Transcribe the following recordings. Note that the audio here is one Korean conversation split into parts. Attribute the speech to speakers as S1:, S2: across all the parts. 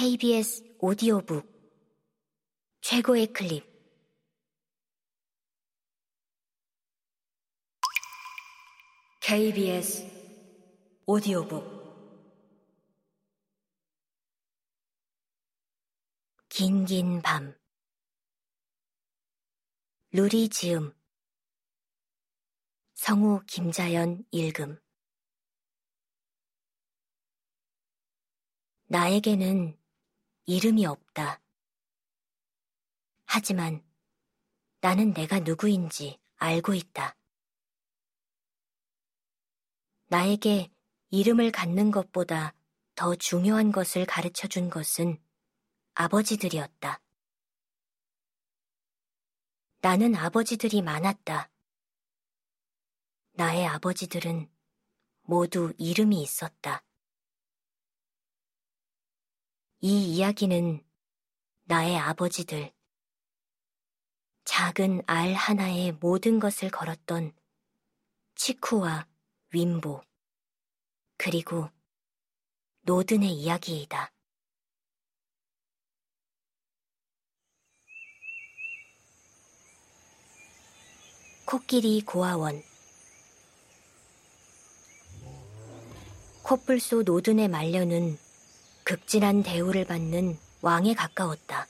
S1: KBS 오디오북 최고의 클립. KBS 오디오북. 긴긴 밤. 루리 지음. 성우 김자연 읽음. 나에게는 이름이 없다. 하지만 나는 내가 누구인지 알고 있다. 나에게 이름을 갖는 것보다 더 중요한 것을 가르쳐 준 것은 아버지들이었다. 나는 아버지들이 많았다. 나의 아버지들은 모두 이름이 있었다. 이 이야기는 나의 아버지들, 작은 알 하나에 모든 것을 걸었던 치쿠와 윈보, 그리고 노든의 이야기이다. 코끼리 고아원. 코뿔소 노든의 말년은 극진한 대우를 받는 왕에 가까웠다.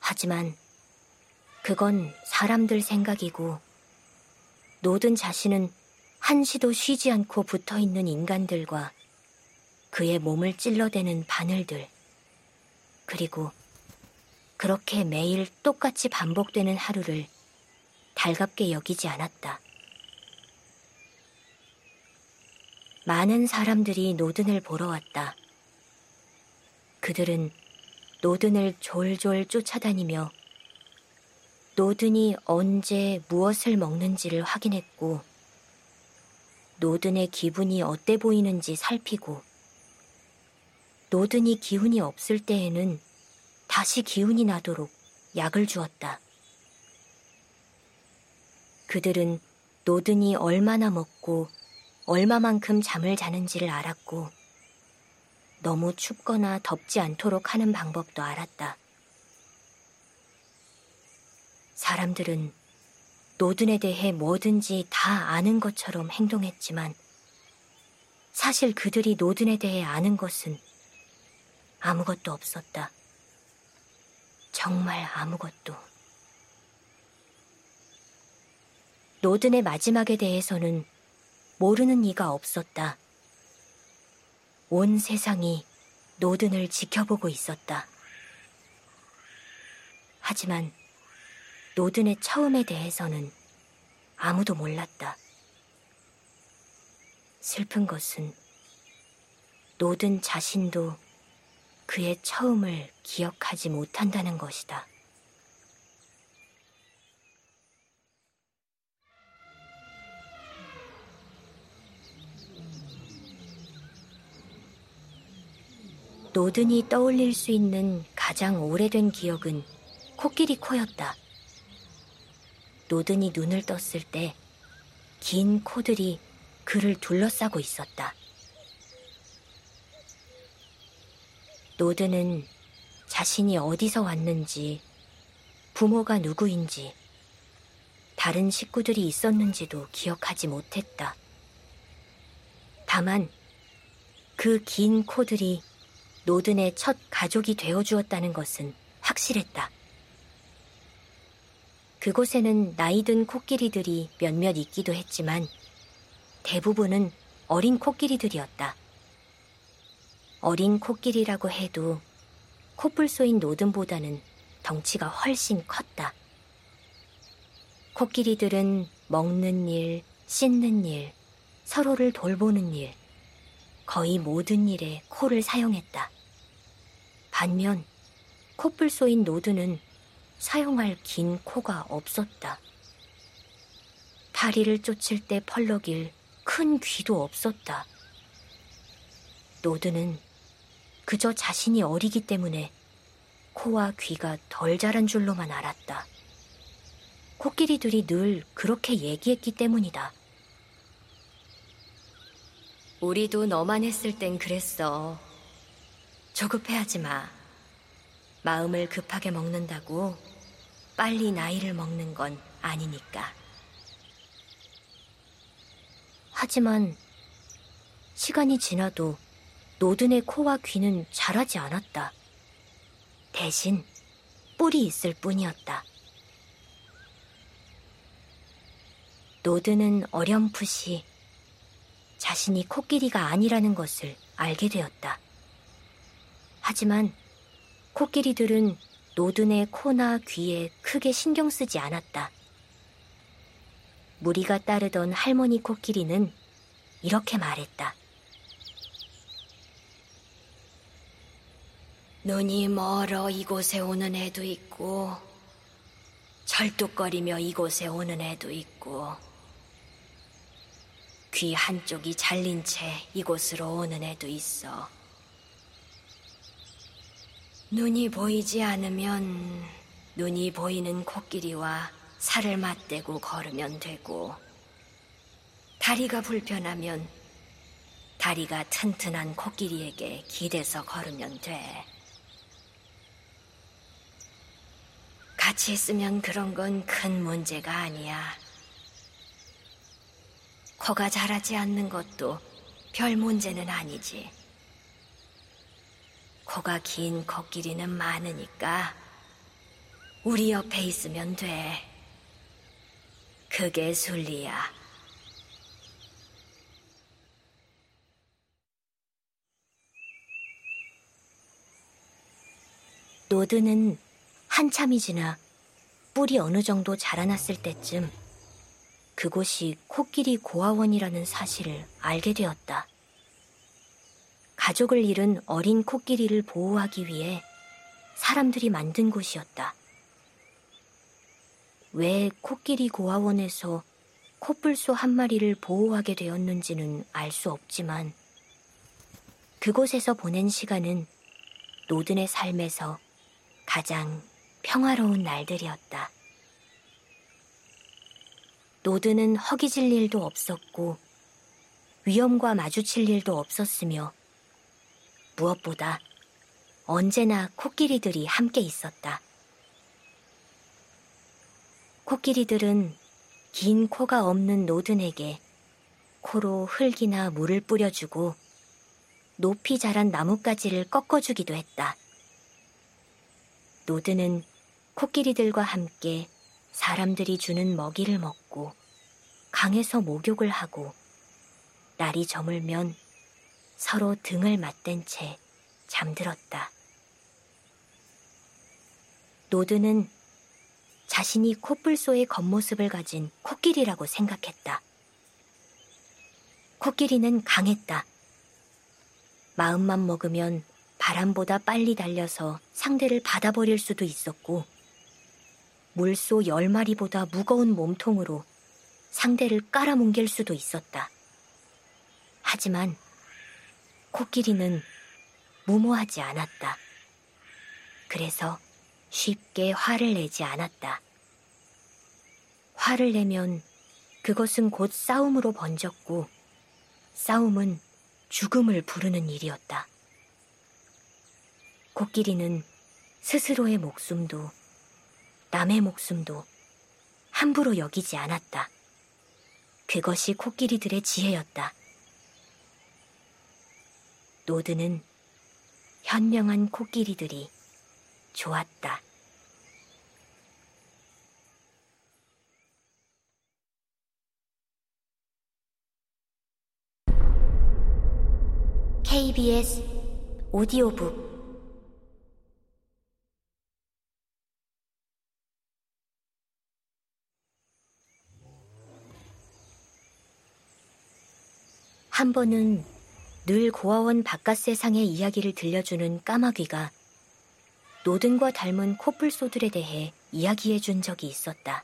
S1: 하지만 그건 사람들 생각이고 노든 자신은 한시도 쉬지 않고 붙어 있는 인간들과 그의 몸을 찔러대는 바늘들, 그리고 그렇게 매일 똑같이 반복되는 하루를 달갑게 여기지 않았다. 많은 사람들이 노든을 보러 왔다. 그들은 노든을 졸졸 쫓아다니며 노든이 언제 무엇을 먹는지를 확인했고 노든의 기분이 어때 보이는지 살피고 노든이 기운이 없을 때에는 다시 기운이 나도록 약을 주었다. 그들은 노든이 얼마나 먹고 얼마만큼 잠을 자는지를 알았고 너무 춥거나 덥지 않도록 하는 방법도 알았다. 사람들은 노든에 대해 뭐든지 다 아는 것처럼 행동했지만 사실 그들이 노든에 대해 아는 것은 아무것도 없었다. 정말 아무것도. 노든의 마지막에 대해서는 모르는 이가 없었다. 온 세상이 노든을 지켜보고 있었다. 하지만 노든의 처음에 대해서는 아무도 몰랐다. 슬픈 것은 노든 자신도 그의 처음을 기억하지 못한다는 것이다. 노든이 떠올릴 수 있는 가장 오래된 기억은 코끼리 코였다. 노든이 눈을 떴을 때 긴 코들이 그를 둘러싸고 있었다. 노든은 자신이 어디서 왔는지, 부모가 누구인지, 다른 식구들이 있었는지도 기억하지 못했다. 다만 그 긴 코들이 노든의 첫 가족이 되어 주었다는 것은 확실했다. 그곳에는 나이든 코끼리들이 몇몇 있기도 했지만 대부분은 어린 코끼리들이었다. 어린 코끼리라고 해도 코뿔 소인 노든보다는 덩치가 훨씬 컸다. 코끼리들은 먹는 일, 씻는 일, 서로를 돌보는 일, 거의 모든 일에 코를 사용했다. 반면 코뿔소인 노드는 사용할 긴 코가 없었다. 파리를 쫓을 때 펄럭일 큰 귀도 없었다. 노드는 그저 자신이 어리기 때문에 코와 귀가 덜 자란 줄로만 알았다. 코끼리들이 늘 그렇게 얘기했기 때문이다. 우리도 너만 했을 땐 그랬어. 조급해하지 마. 마음을 급하게 먹는다고 빨리 나이를 먹는 건 아니니까. 하지만 시간이 지나도 노든의 코와 귀는 자라지 않았다. 대신 뿔이 있을 뿐이었다. 노드는 어렴풋이 자신이 코끼리가 아니라는 것을 알게 되었다. 하지만 코끼리들은 노든의 코나 귀에 크게 신경 쓰지 않았다. 무리가 따르던 할머니 코끼리는 이렇게 말했다. 눈이 멀어 이곳에 오는 애도 있고, 절뚝거리며 이곳에 오는 애도 있고, 귀 한쪽이 잘린 채 이곳으로 오는 애도 있어. 눈이 보이지 않으면 눈이 보이는 코끼리와 살을 맞대고 걸으면 되고, 다리가 불편하면 다리가 튼튼한 코끼리에게 기대서 걸으면 돼. 같이 있으면 그런 건 큰 문제가 아니야. 코가 자라지 않는 것도 별 문제는 아니지. 코가 긴 코끼리는 많으니까 우리 옆에 있으면 돼. 그게 순리야. 노드는 한참이 지나 뿔이 어느 정도 자라났을 때쯤 그곳이 코끼리 고아원이라는 사실을 알게 되었다. 가족을 잃은 어린 코끼리를 보호하기 위해 사람들이 만든 곳이었다. 왜 코끼리 고아원에서 코뿔소 한 마리를 보호하게 되었는지는 알 수 없지만 그곳에서 보낸 시간은 노든의 삶에서 가장 평화로운 날들이었다. 노드는 허기질 일도 없었고 위험과 마주칠 일도 없었으며 무엇보다 언제나 코끼리들이 함께 있었다. 코끼리들은 긴 코가 없는 노든에게 코로 흙이나 물을 뿌려주고 높이 자란 나뭇가지를 꺾어주기도 했다. 노드는 코끼리들과 함께 사람들이 주는 먹이를 먹고 강에서 목욕을 하고 날이 저물면 서로 등을 맞댄 채 잠들었다. 노드는 자신이 코뿔소의 겉모습을 가진 코끼리라고 생각했다. 코끼리는 강했다. 마음만 먹으면 바람보다 빨리 달려서 상대를 받아버릴 수도 있었고, 물소 열 마리보다 무거운 몸통으로 상대를 깔아뭉갤 수도 있었다. 하지만 코끼리는 무모하지 않았다. 그래서 쉽게 화를 내지 않았다. 화를 내면 그것은 곧 싸움으로 번졌고, 싸움은 죽음을 부르는 일이었다. 코끼리는 스스로의 목숨도 남의 목숨도 함부로 여기지 않았다. 그것이 코끼리들의 지혜였다. 노드는 현명한 코끼리들이 좋았다. KBS 오디오북 한 번은 늘 고아원 바깥 세상의 이야기를 들려주는 까마귀가 노든과 닮은 코뿔소들에 대해 이야기해 준 적이 있었다.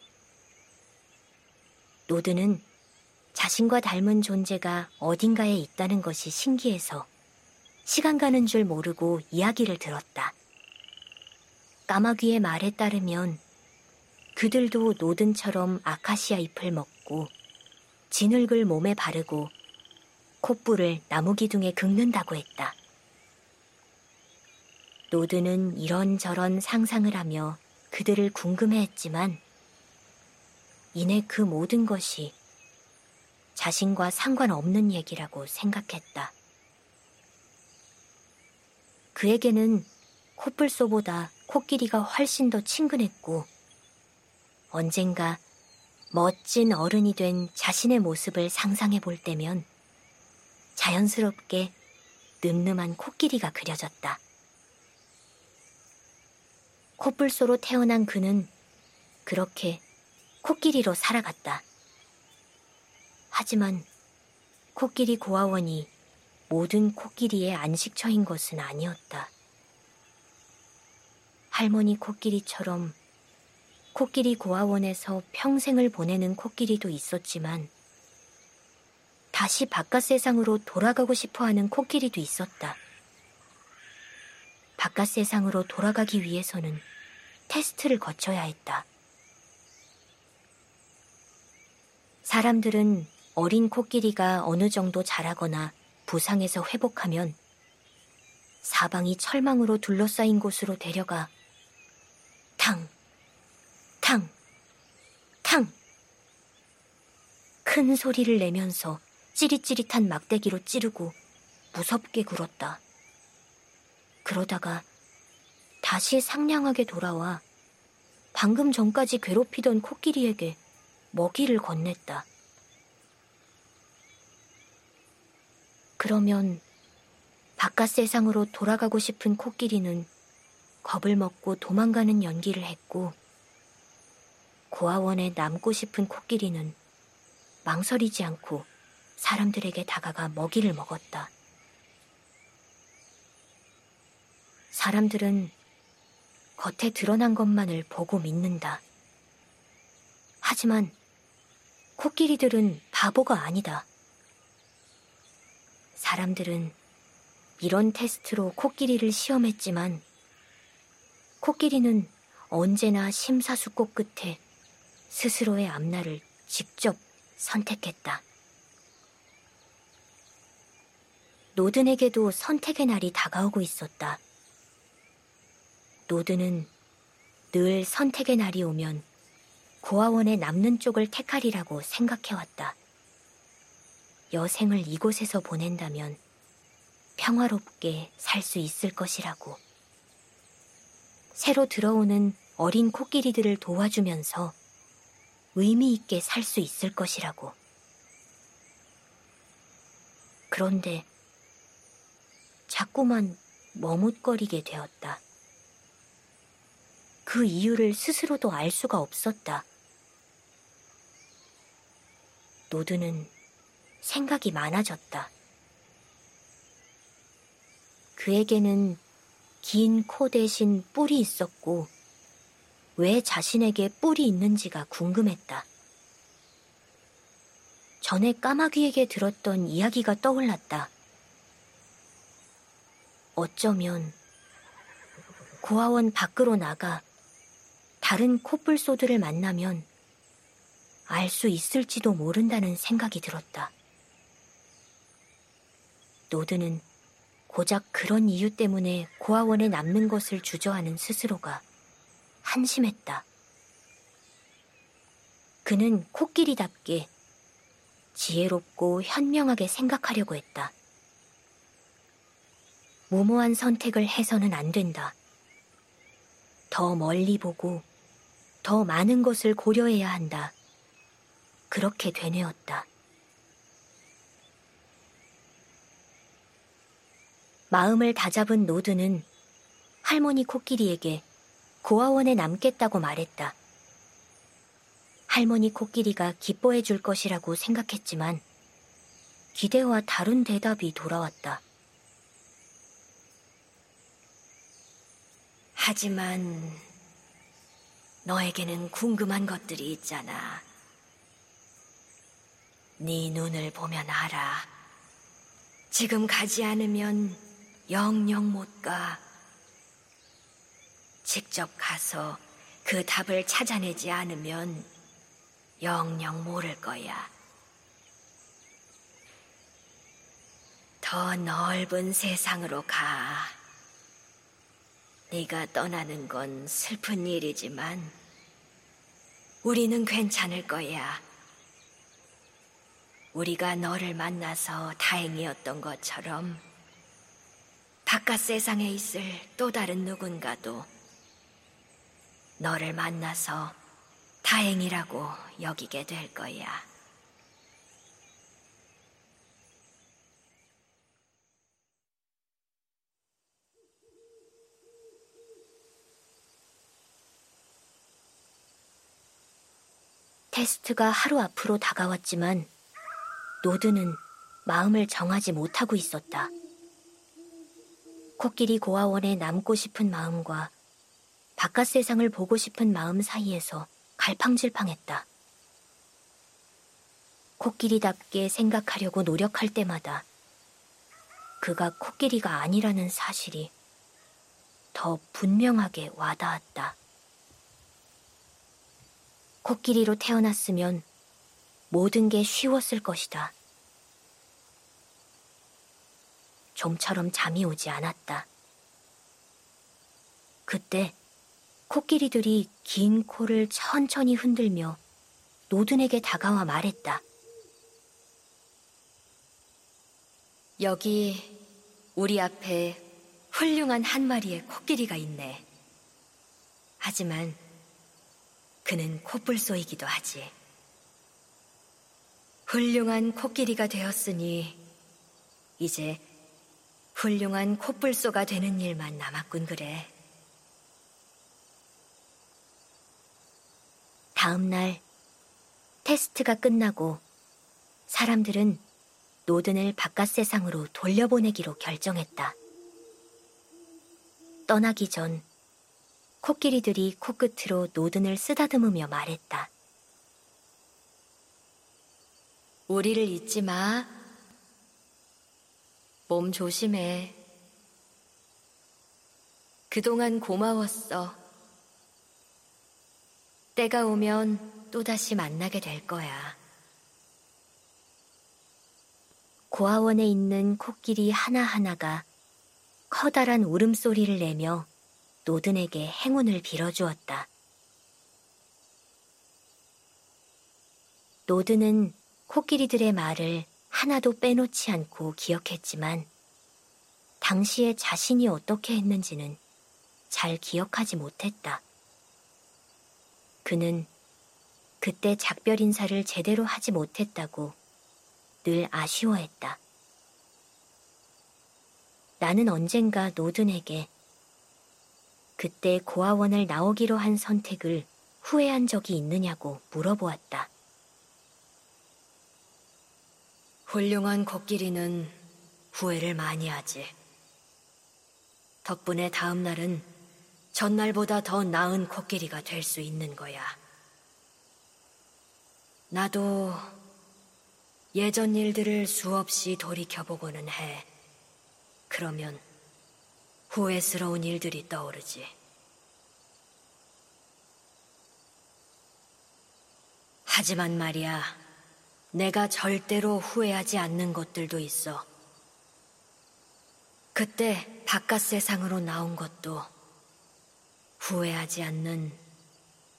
S1: 노든은 자신과 닮은 존재가 어딘가에 있다는 것이 신기해서 시간 가는 줄 모르고 이야기를 들었다. 까마귀의 말에 따르면 그들도 노든처럼 아카시아 잎을 먹고 진흙을 몸에 바르고 콧불을 나무 기둥에 긁는다고 했다. 노드는 이런저런 상상을 하며 그들을 궁금해했지만 이내 그 모든 것이 자신과 상관없는 얘기라고 생각했다. 그에게는 코뿔소보다 코끼리가 훨씬 더 친근했고 언젠가 멋진 어른이 된 자신의 모습을 상상해 볼 때면 자연스럽게 늠름한 코끼리가 그려졌다. 코뿔소로 태어난 그는 그렇게 코끼리로 살아갔다. 하지만 코끼리 고아원이 모든 코끼리의 안식처인 것은 아니었다. 할머니 코끼리처럼 코끼리 고아원에서 평생을 보내는 코끼리도 있었지만 다시 바깥 세상으로 돌아가고 싶어 하는 코끼리도 있었다. 바깥 세상으로 돌아가기 위해서는 테스트를 거쳐야 했다. 사람들은 어린 코끼리가 어느 정도 자라거나 부상에서 회복하면 사방이 철망으로 둘러싸인 곳으로 데려가 탕, 탕, 탕. 큰 소리를 내면서 찌릿찌릿한 막대기로 찌르고 무섭게 굴었다. 그러다가 다시 상냥하게 돌아와 방금 전까지 괴롭히던 코끼리에게 먹이를 건넸다. 그러면 바깥 세상으로 돌아가고 싶은 코끼리는 겁을 먹고 도망가는 연기를 했고 고아원에 남고 싶은 코끼리는 망설이지 않고 사람들에게 다가가 먹이를 먹었다. 사람들은 겉에 드러난 것만을 보고 믿는다. 하지만 코끼리들은 바보가 아니다. 사람들은 이런 테스트로 코끼리를 시험했지만 코끼리는 언제나 심사숙고 끝에 스스로의 앞날을 직접 선택했다. 노든에게도 선택의 날이 다가오고 있었다. 노드는 늘 선택의 날이 오면 고아원에 남는 쪽을 택하리라고 생각해왔다. 여생을 이곳에서 보낸다면 평화롭게 살 수 있을 것이라고. 새로 들어오는 어린 코끼리들을 도와주면서 의미 있게 살 수 있을 것이라고. 그런데 자꾸만 머뭇거리게 되었다. 그 이유를 스스로도 알 수가 없었다. 노드는 생각이 많아졌다. 그에게는 긴 코 대신 뿔이 있었고, 왜 자신에게 뿔이 있는지가 궁금했다. 전에 까마귀에게 들었던 이야기가 떠올랐다. 어쩌면 고아원 밖으로 나가 다른 코뿔소들을 만나면 알 수 있을지도 모른다는 생각이 들었다. 노드는 고작 그런 이유 때문에 고아원에 남는 것을 주저하는 스스로가 한심했다. 그는 코끼리답게 지혜롭고 현명하게 생각하려고 했다. 무모한 선택을 해서는 안 된다. 더 멀리 보고 더 많은 것을 고려해야 한다. 그렇게 되뇌었다. 마음을 다잡은 노드는 할머니 코끼리에게 고아원에 남겠다고 말했다. 할머니 코끼리가 기뻐해 줄 것이라고 생각했지만 기대와 다른 대답이 돌아왔다. 하지만 너에게는 궁금한 것들이 있잖아. 네 눈을 보면 알아. 지금 가지 않으면 영영 못 가. 직접 가서 그 답을 찾아내지 않으면 영영 모를 거야. 더 넓은 세상으로 가. 네가 떠나는 건 슬픈 일이지만 우리는 괜찮을 거야. 우리가 너를 만나서 다행이었던 것처럼 바깥 세상에 있을 또 다른 누군가도 너를 만나서 다행이라고 여기게 될 거야. 테스트가 하루 앞으로 다가왔지만 노드는 마음을 정하지 못하고 있었다. 코끼리 고아원에 남고 싶은 마음과 바깥 세상을 보고 싶은 마음 사이에서 갈팡질팡했다. 코끼리답게 생각하려고 노력할 때마다 그가 코끼리가 아니라는 사실이 더 분명하게 와닿았다. 코끼리로 태어났으면 모든 게 쉬웠을 것이다. 좀처럼 잠이 오지 않았다. 그때 코끼리들이 긴 코를 천천히 흔들며 노든에게 다가와 말했다. 여기 우리 앞에 훌륭한 한 마리의 코끼리가 있네. 하지만 그는 코뿔소이기도 하지. 훌륭한 코끼리가 되었으니 이제 훌륭한 코뿔소가 되는 일만 남았군 그래. 다음 날 테스트가 끝나고 사람들은 노든을 바깥 세상으로 돌려보내기로 결정했다. 떠나기 전 코끼리들이 코끝으로 노든을 쓰다듬으며 말했다. 우리를 잊지 마. 몸 조심해. 그동안 고마웠어. 때가 오면 또다시 만나게 될 거야. 고아원에 있는 코끼리 하나하나가 커다란 울음소리를 내며 노든에게 행운을 빌어주었다. 노든은 코끼리들의 말을 하나도 빼놓지 않고 기억했지만 당시에 자신이 어떻게 했는지는 잘 기억하지 못했다. 그는 그때 작별 인사를 제대로 하지 못했다고 늘 아쉬워했다. 나는 언젠가 노든에게 그때 고아원을 나오기로 한 선택을 후회한 적이 있느냐고 물어보았다. 훌륭한 코끼리는 후회를 많이 하지. 덕분에 다음 날은 전날보다 더 나은 코끼리가 될 수 있는 거야. 나도 예전 일들을 수없이 돌이켜보고는 해. 그러면 후회스러운 일들이 떠오르지. 하지만 말이야, 내가 절대로 후회하지 않는 것들도 있어. 그때 바깥 세상으로 나온 것도 후회하지 않는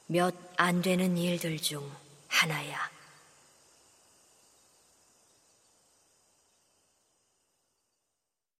S1: 몇 안 되는 일들 중 하나야.